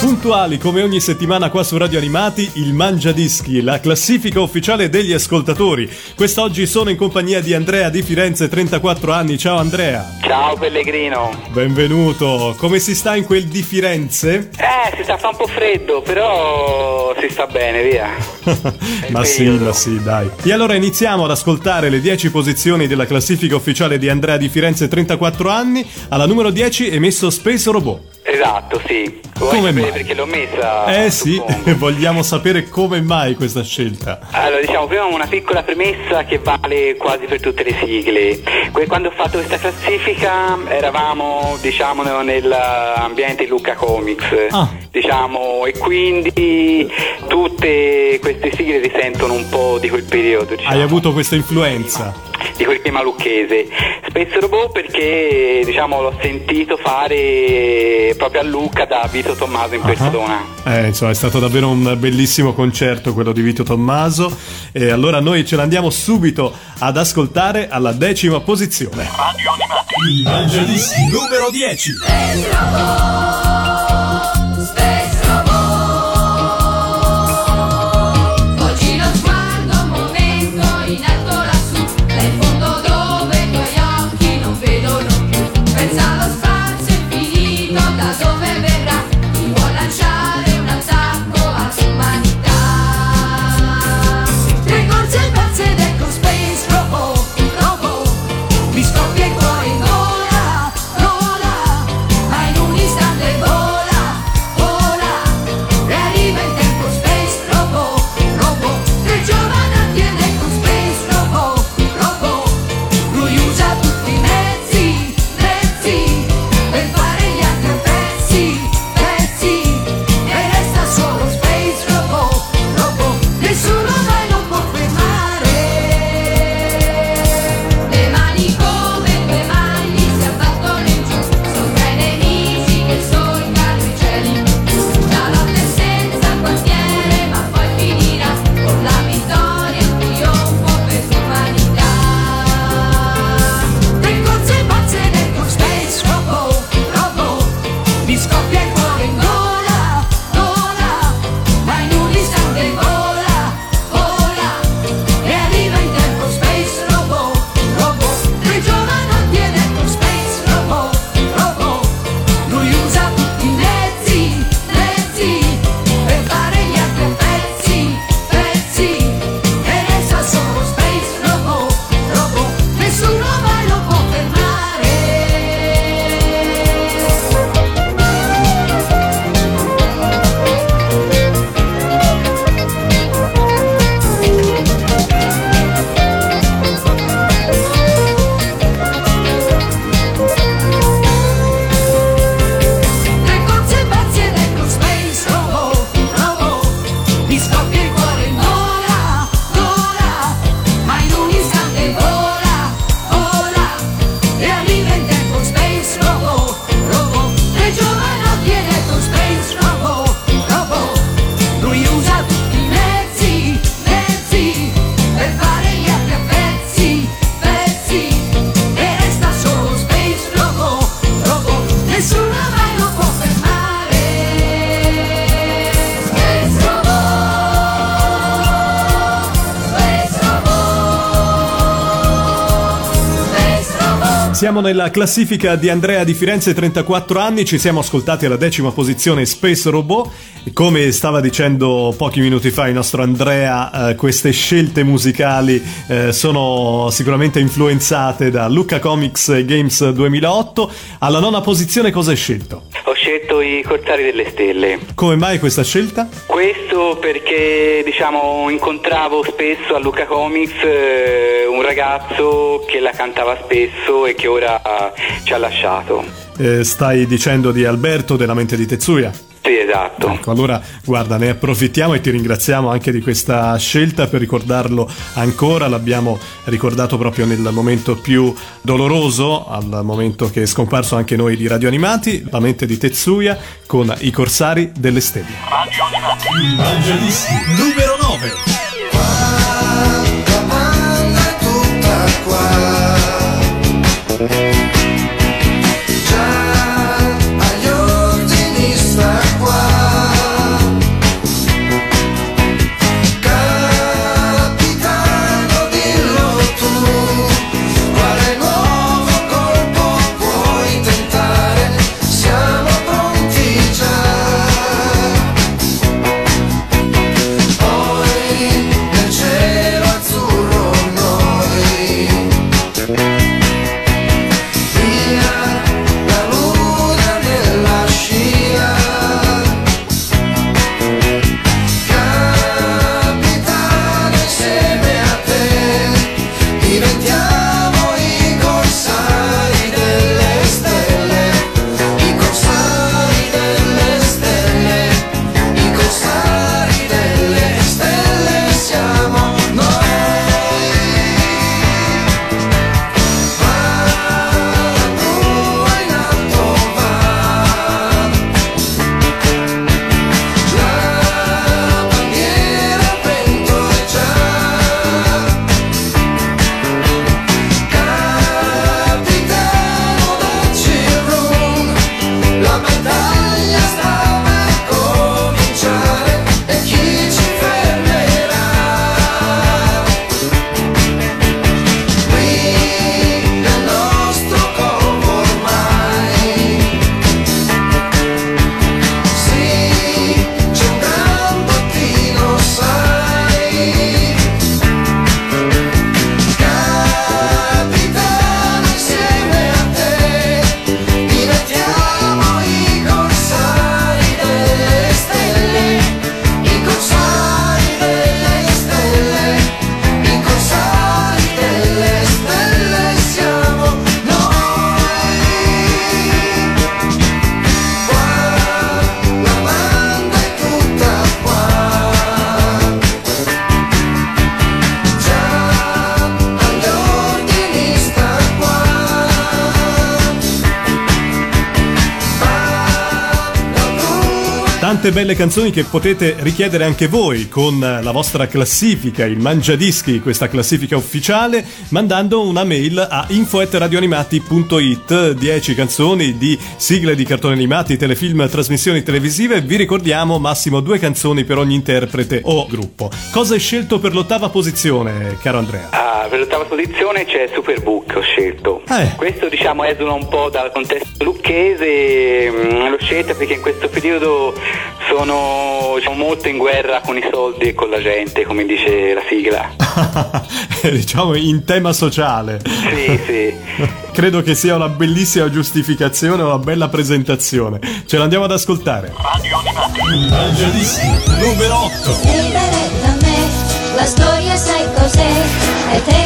Puntuali come ogni settimana qua su Radio Animati, il Mangia Dischi, la classifica ufficiale degli ascoltatori. Quest'oggi sono in compagnia di Andrea di Firenze, 34 anni. Ciao Andrea. Ciao Pellegrino. Benvenuto. Come si sta in quel di Firenze? Eh, si sta fa un po' freddo, però si sta bene, via. ma sì, ma sì, dai. E allora iniziamo ad ascoltare le 10 posizioni della classifica ufficiale di Andrea di Firenze, 34 anni. Alla numero 10 è messo Space Robot. Esatto, sì. Vuoi come mai? Perché l'ho messa. Eh sì, vogliamo sapere come mai questa scelta. Allora, diciamo, prima una piccola premessa che vale quasi per tutte le sigle. Quando ho fatto questa classifica eravamo, diciamo, nell'ambiente Luca Comics. Ah. Diciamo, e quindi tutte queste sigle risentono un po' di quel periodo. Diciamo. Hai avuto questa influenza? di quel clima lucchese. Space Robot perché diciamo, l'ho sentito fare proprio a Lucca da Vito Tommaso in uh-huh. persona. Eh, insomma, è stato davvero un bellissimo concerto quello di Vito Tommaso. E allora noi ce l'andiamo subito ad ascoltare alla decima posizione. Radio Animati. Il Mangiadischi numero 10. Siamo nella classifica di Andrea di Firenze, 34 anni, ci siamo ascoltati alla decima posizione Space Robot. Come stava dicendo pochi minuti fa il nostro Andrea, eh, queste scelte musicali eh, sono sicuramente influenzate da Lucca Comics Games 2008. Alla nona posizione cosa hai scelto? Ho scelto i Corsari delle Stelle. Come mai questa scelta? Questo perché diciamo incontravo spesso a Lucca Comics eh, un ragazzo che la cantava spesso e che ora ci ha lasciato. Eh, stai dicendo di Alberto della mente di Tetsuya? Sì, esatto. Ecco, allora guarda, ne approfittiamo e ti ringraziamo anche di questa scelta per ricordarlo ancora. L'abbiamo ricordato proprio nel momento più doloroso, al momento che è scomparso anche noi di Radio Animati, la mente di Tetsuya con i corsari delle stelle. Radio Animati, Evangelisti numero 9. Tante belle canzoni che potete richiedere anche voi con la vostra classifica, il Mangiadischi, questa classifica ufficiale, mandando una mail a info.radioanimati.it 10 canzoni di sigle di cartoni animati, telefilm, trasmissioni televisive. Vi ricordiamo massimo due canzoni per ogni interprete o gruppo. Cosa hai scelto per l'ottava posizione, caro Andrea? Ah, per l'ottava posizione c'è Superbook, ho scelto. Eh. Questo diciamo esula un po' dal contesto lucchese, mm, l'ho scelta perché in questo periodo sono diciamo, molto in guerra con i soldi e con la gente, come dice la sigla. diciamo in tema sociale. Sì, sì. Credo che sia una bellissima giustificazione, una bella presentazione. Ce l'andiamo ad ascoltare. Radio Animati. Angelissimo, numero 8. da me, la storia sai cos'è? È teatrino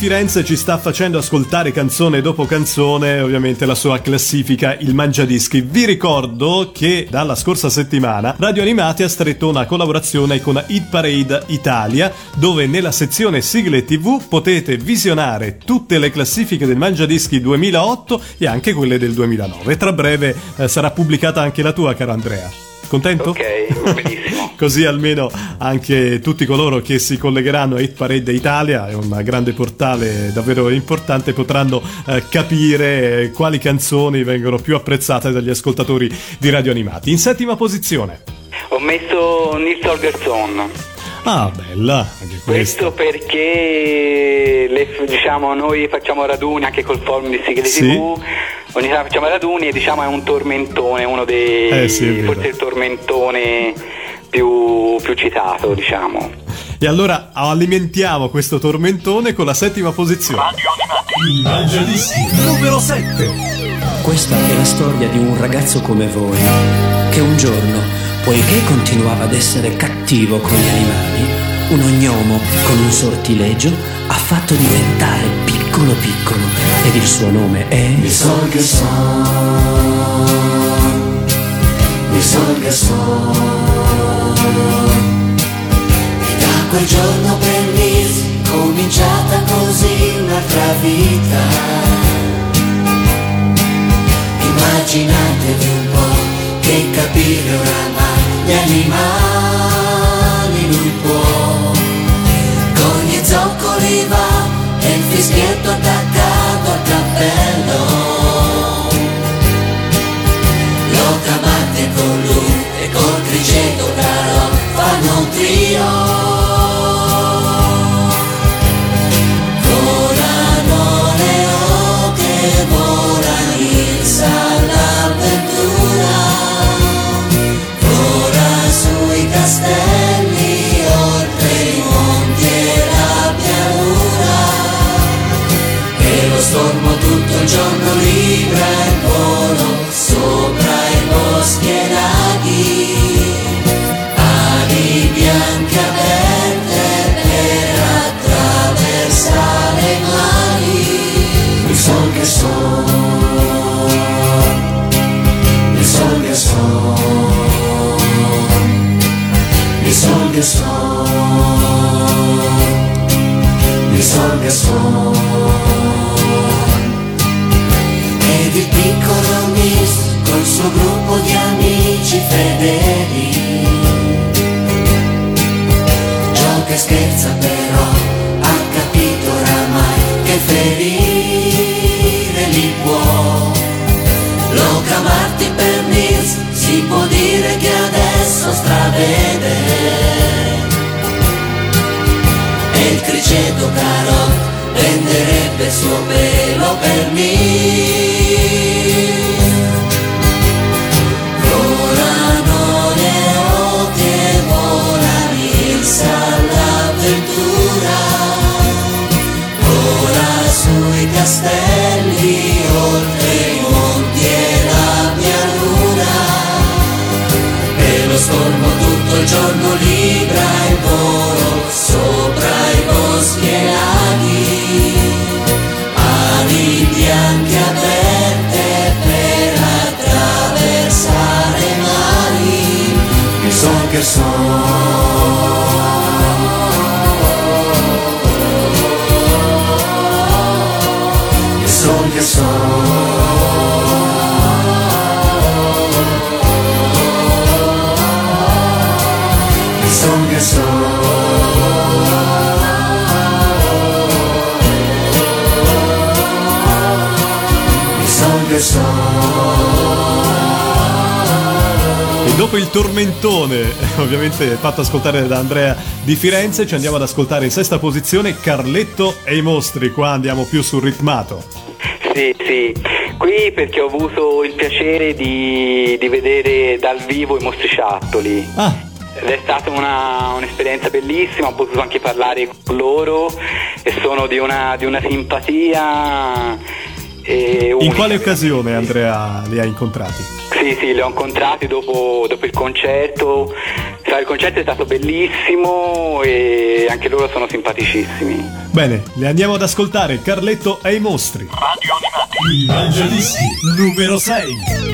Firenze ci sta facendo ascoltare canzone dopo canzone, ovviamente la sua classifica Il Mangiadischi. Vi ricordo che dalla scorsa settimana Radio Animati ha stretto una collaborazione con Hit Parade Italia, dove nella sezione sigle TV potete visionare tutte le classifiche del Mangiadischi 2008 e anche quelle del 2009. Tra breve eh, sarà pubblicata anche la tua, caro Andrea. Contento? Ok, benissimo. Così almeno anche tutti coloro che si collegheranno a Hit Parade Italia, è un grande portale davvero importante, potranno eh, capire eh, quali canzoni vengono più apprezzate dagli ascoltatori di Radio Animati. In settima posizione. Ho messo Nils Holgersson. Ah, bella, anche questo. Questo perché le, diciamo, noi facciamo raduni anche col forum di Sigle sì. TV ogni tanto facciamo raduni e diciamo è un tormentone, uno dei eh sì, forse il tormentone più, più citato, diciamo. E allora alimentiamo questo tormentone con la settima posizione. Radio Animati. numero 7. Questa è la storia di un ragazzo come voi, che un giorno, poiché continuava ad essere cattivo con gli animali, un ognomo con un sortilegio ha fatto diventare piccolo piccolo. Ed il suo nome è Risolga son Risolga son E da quel giorno per Liz cominciata così un'altra vita. Immaginatevi un po' che capire oramai gli animali lui può. Zoccoli va e il fischietto attaccato al cappello. Giorno libera il volo sopra i boschi e laghi, ali bianche aperte per attraversare i mari. Il sol che son, il sol che son, il sol che son, il sol che son il piccolo Miss col suo gruppo di amici fedeli. Gioca e scherza però, ha capito oramai che ferire li può. Luca Marti per Nils si può dire che adesso stravede. E il criceto caro venderebbe il suo pelo per me. Stormo tutto il giorno libra il volo sopra i boschi e laghi bianche aperte per attraversare mari, il son che son. E dopo il tormentone, ovviamente fatto ascoltare da Andrea di Firenze, ci andiamo ad ascoltare in sesta posizione Carletto e i mostri. Qua andiamo più sul ritmato. Sì, sì. Qui perché ho avuto il piacere di, di vedere dal vivo i mostriciattoli. Ah. Ed è stata una, un'esperienza bellissima, ho potuto anche parlare con loro e sono di una, di una simpatia in quale occasione Andrea li ha incontrati? Sì, sì, li ho incontrati dopo, dopo il concerto. il concerto è stato bellissimo e anche loro sono simpaticissimi. Bene, le andiamo ad ascoltare Carletto e i mostri. Radio Animati. I Evangelisti numero 6.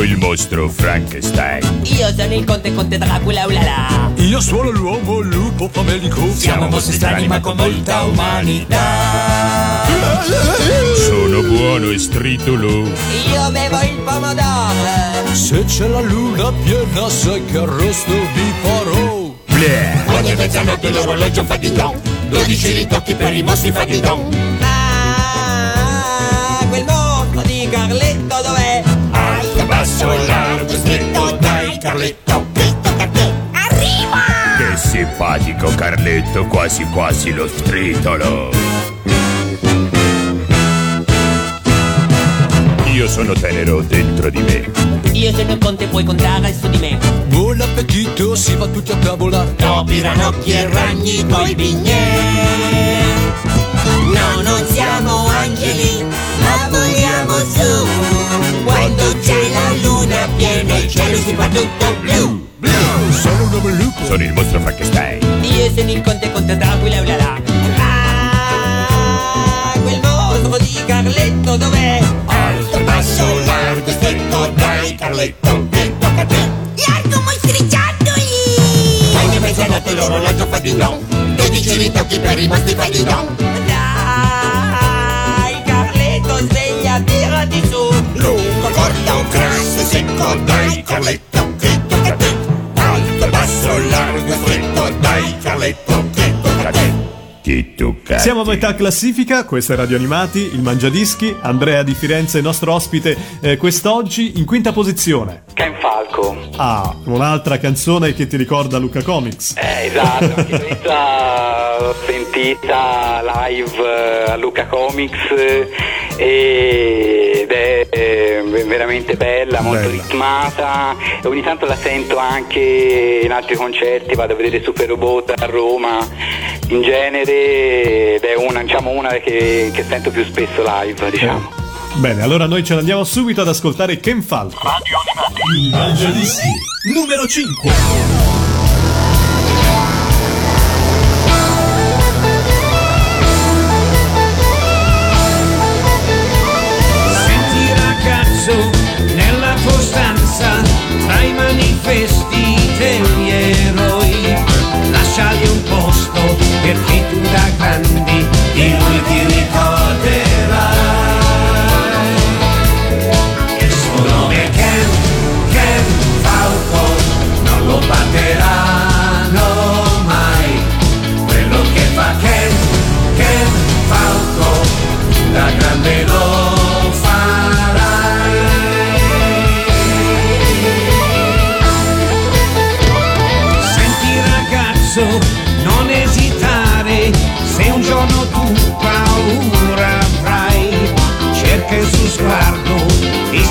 Sono il mostro Frankenstein. Io sono il conte conte Dracula ulala. Io sono l'uomo lupo famelico. Siamo mostri strani ma con molta umanità. Sono buono e stritolo. Io bevo il pomodoro. Se c'è la luna piena sai che arrosto vi farò. Bleh. Ogni mezzanotte l'orologio fa di don. 12 ritocchi per i mostri fa di don. Basso, largo, stretto, dai Carletto. Che tocca a te. Che simpatico Carletto, quasi quasi lo stritolo. Io sono tenero dentro di me. Io sono conte, puoi contare su di me. Buon appetito, si va tutti a tavola. Topi, ranocchi e ragni coi bignè. Il fa tutto blu. Sono un uomo lupo. Sono il mostro Frankenstein. Io sono il conte conte Dracula ulala. Ah, quel mostro di Carletto dov'è? Alto, basso, largo, stretto, dai Carletto. Che tocca a te. Largo mostriciattoli! Ogni mezzanotte l'orologio fa di don. 12 ritocchi per i mostri fa di don. Corto, grasso, secco, dai Carletto. Che tocca a te. Alto, basso, largo, stretto, dai Carletto. Che tocca a te. Siamo a metà classifica, questo è Radio Animati, il Mangiadischi, Andrea di Firenze, nostro ospite eh, quest'oggi, in quinta posizione. Ken Falco. Ah, un'altra canzone che ti ricorda Luca Comics. Eh, esatto, questa l'ho sentita live a Luca Comics eh, eh, veramente bella, molto Bella. ritmata e ogni tanto la sento anche in altri concerti, vado a vedere Super Robot a Roma in genere ed è una, diciamo, una che, che sento più spesso live, diciamo. Bene, allora noi ce ne andiamo subito ad ascoltare Ken Falco. Radio Animati. Numero 5. Manifesti degli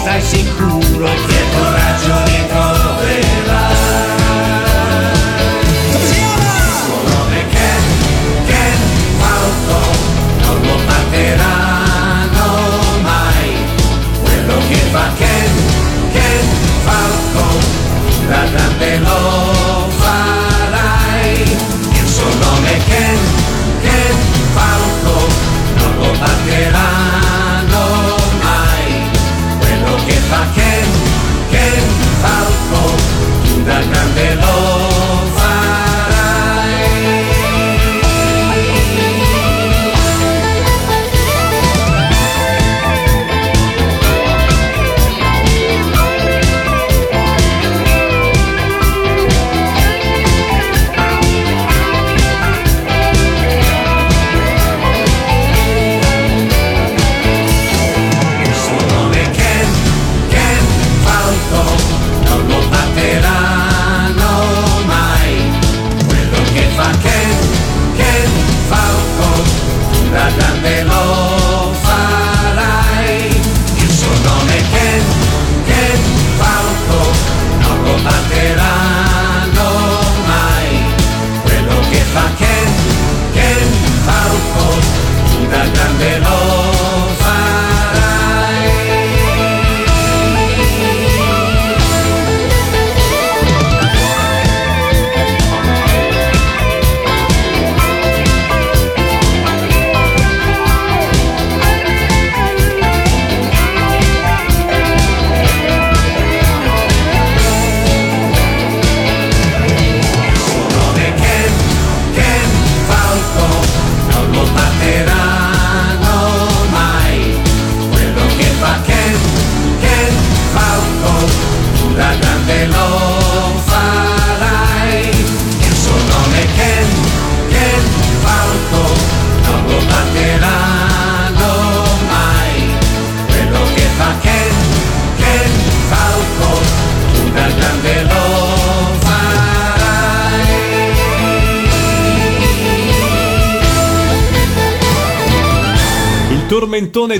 e stai sicuro che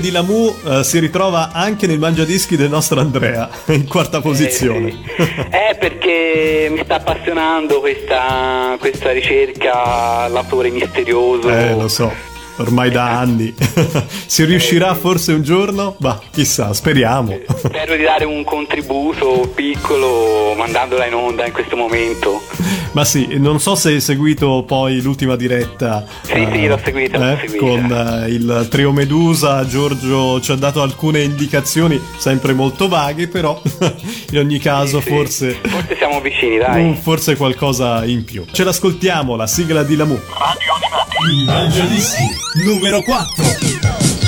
tormentone di Lamu eh, si ritrova anche nel mangiadischi del nostro Andrea, in quarta posizione. Eh, sì. Eh, perché mi sta appassionando questa, questa ricerca, l'autore misterioso. Eh, lo so. Ormai da anni. si riuscirà forse un giorno? Bah, chissà, speriamo. Spero di dare un contributo piccolo mandandola in onda in questo momento. Ma sì, non so se hai seguito poi l'ultima diretta. Sì, sì, l'ho seguita, l'ho eh. Con eh, il trio Medusa, Giorgio ci ha dato alcune indicazioni, sempre molto vaghe, però in ogni caso Sì, forse... Forse siamo vicini, dai. Forse qualcosa in più. Ce l'ascoltiamo, la sigla di Lamu. Il Mangiadischi numero 4.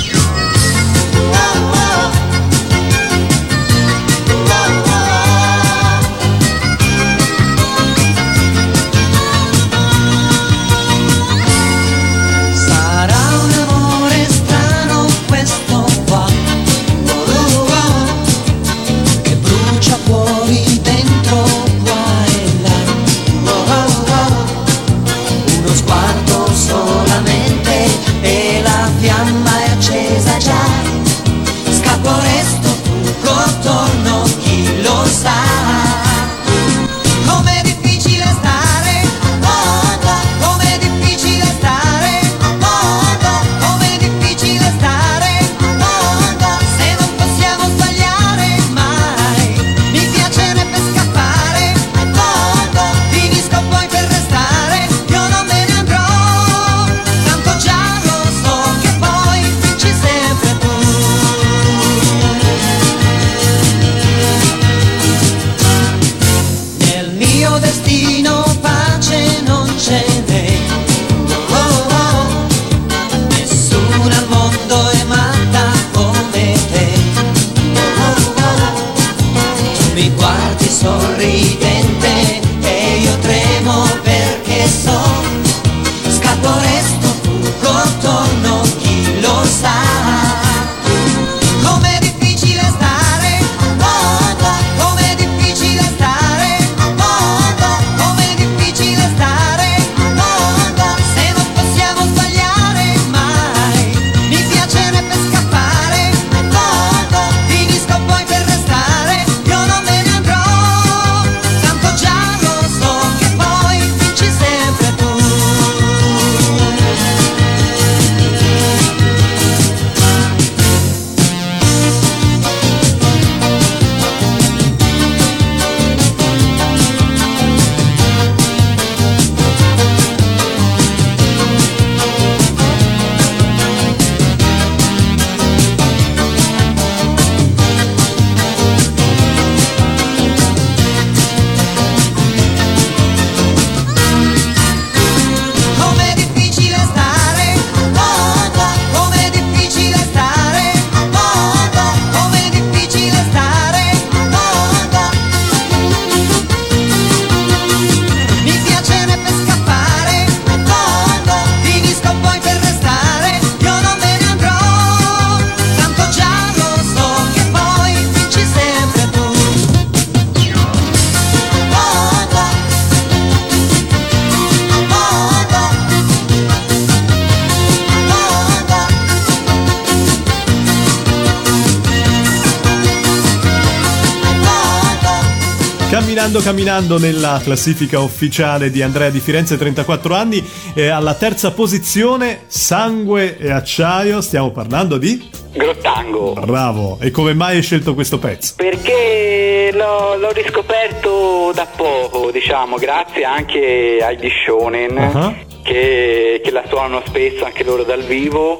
Camminando, camminando nella classifica ufficiale di Andrea di Firenze, 34 anni, e alla terza posizione, Sangue e Acciaio, stiamo parlando di... Grottango. Bravo, e come mai hai scelto questo pezzo? Perché l'ho, l'ho riscoperto da poco, diciamo, grazie anche ai Shonen Ah. che, che la suonano spesso anche loro dal vivo.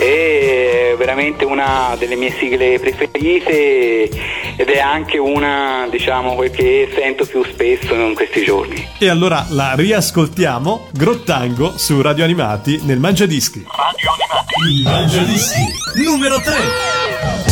È veramente una delle mie sigle preferite ed è anche una, diciamo, quel che sento più spesso in questi giorni. E allora la riascoltiamo, Grottango, su Radio Animati, nel Mangiadischi. Il Mangiadischi numero 3.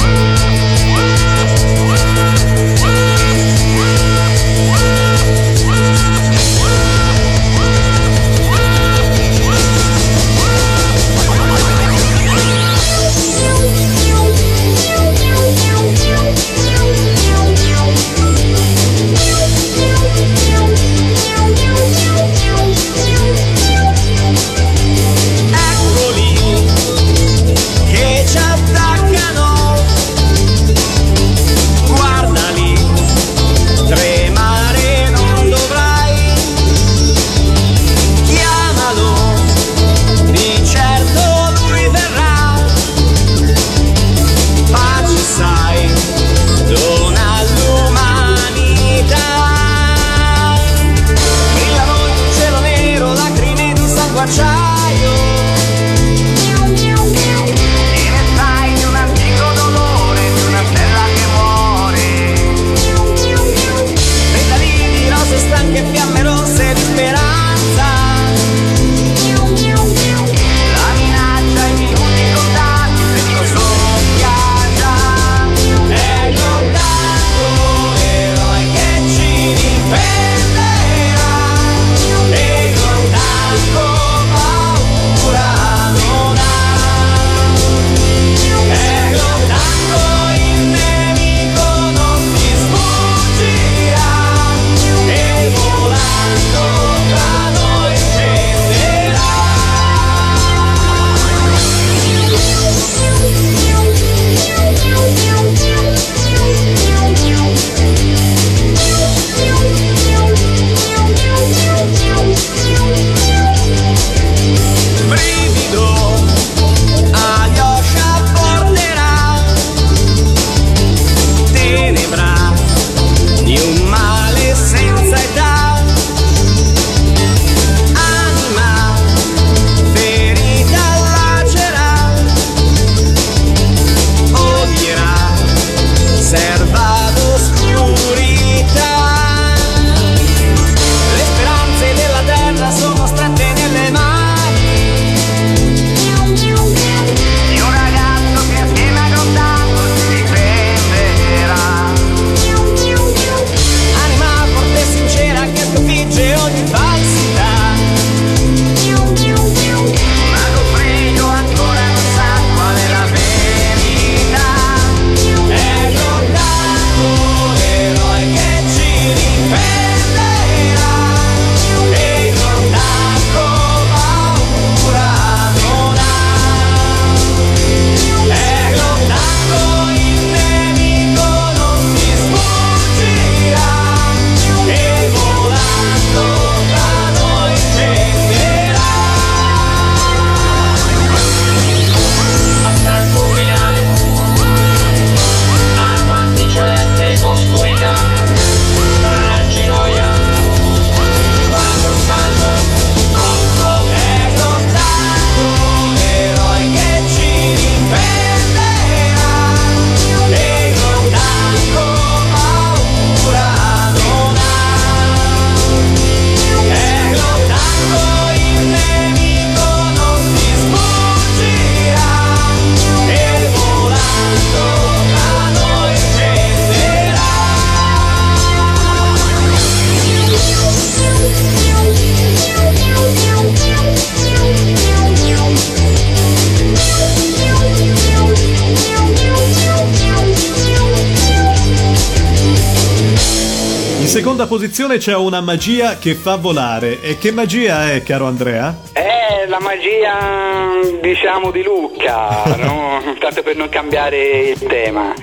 Seconda posizione c'è una magia che fa volare. E che magia è, caro Andrea? È la magia, diciamo, di Lucca, no? tanto per non cambiare il tema.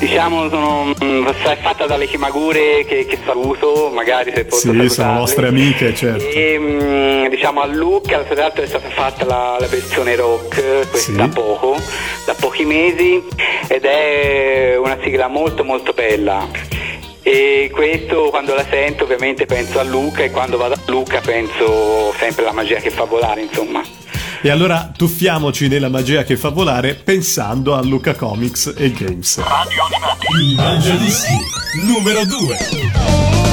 Diciamo, sono, mm, è fatta dalle Chimagure che, che saluto, magari se posso Sì, sono nostre amiche, certo. E mm, diciamo a Lucca, tra l'altro è stata fatta la, la versione rock questa Sì. da poco, da pochi mesi, ed è una sigla molto molto bella. E questo quando la sento ovviamente penso a Luca e quando vado a Luca penso sempre alla magia che fa volare, insomma. E allora tuffiamoci nella magia che fa volare pensando a Luca Comics e Games. Il Mangiadischi numero 2.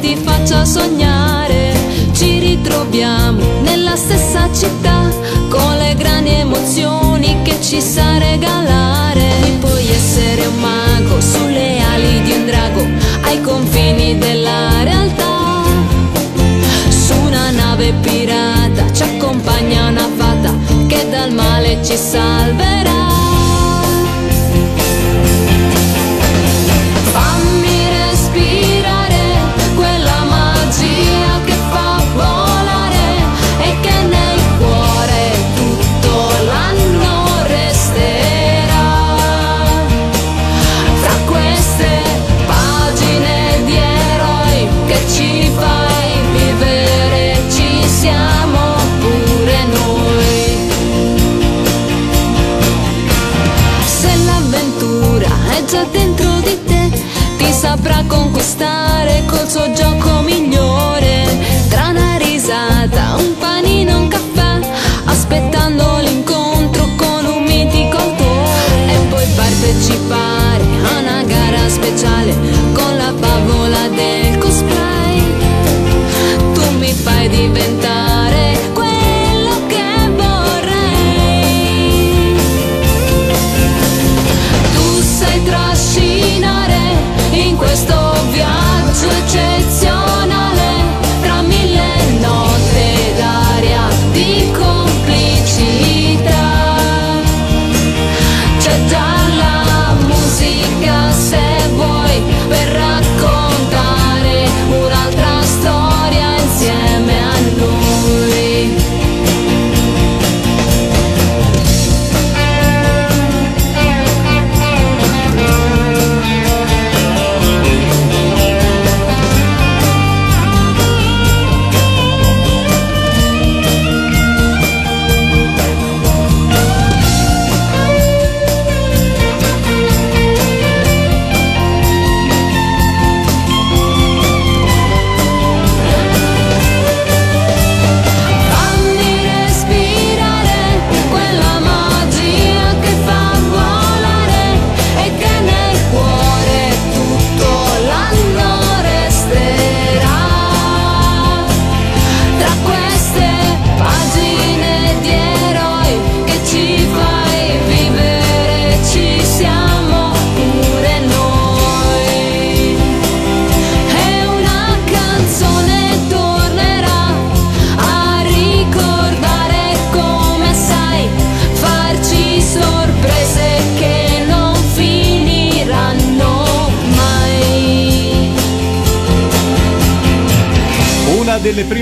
Ti faccia sognare. Ci ritroviamo nella stessa città con le grandi emozioni che ci sa regalare. Puoi essere un mago sulle ali di un drago ai confini della saprà conquistare col suo gioco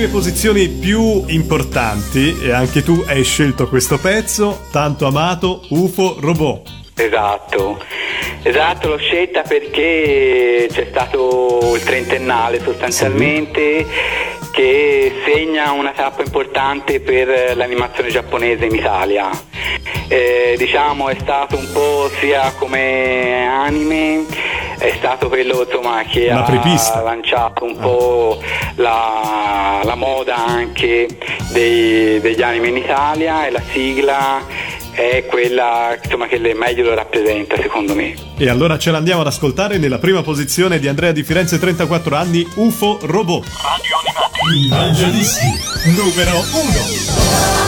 prime posizioni più importanti, e anche tu hai scelto questo pezzo, tanto amato UFO Robot. Esatto, esatto, l'ho scelta perché c'è stato il trentennale sostanzialmente che segna una tappa importante per l'animazione giapponese in Italia. Eh, diciamo è stato un po' sia come anime, è stato quello insomma, che L'apripista. ha lanciato un po' la, la moda anche dei- degli anime in Italia e la sigla è quella insomma, che le- meglio lo rappresenta secondo me. E allora ce l'andiamo ad ascoltare nella prima posizione di Andrea di Firenze, 34 anni, UFO Robot. Il Mangiadischi numero 1.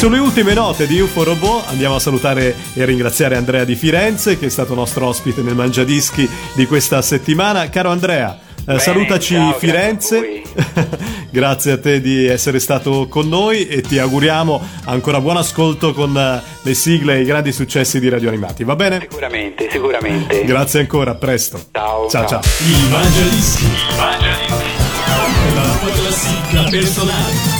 Sulle ultime note di UFO Robot andiamo a salutare e ringraziare Andrea di Firenze che è stato nostro ospite nel Mangiadischi di questa settimana. Caro Andrea, eh, Bene, salutaci ciao, Firenze. Grazie a, te di essere stato con noi e ti auguriamo ancora buon ascolto con eh, le sigle e i grandi successi di Radio Animati, va bene? Sicuramente, sicuramente. Grazie ancora, a presto. Ciao. Ciao ciao. Il Mangiadischi. Il Mangiadischi. La tua classifica personale.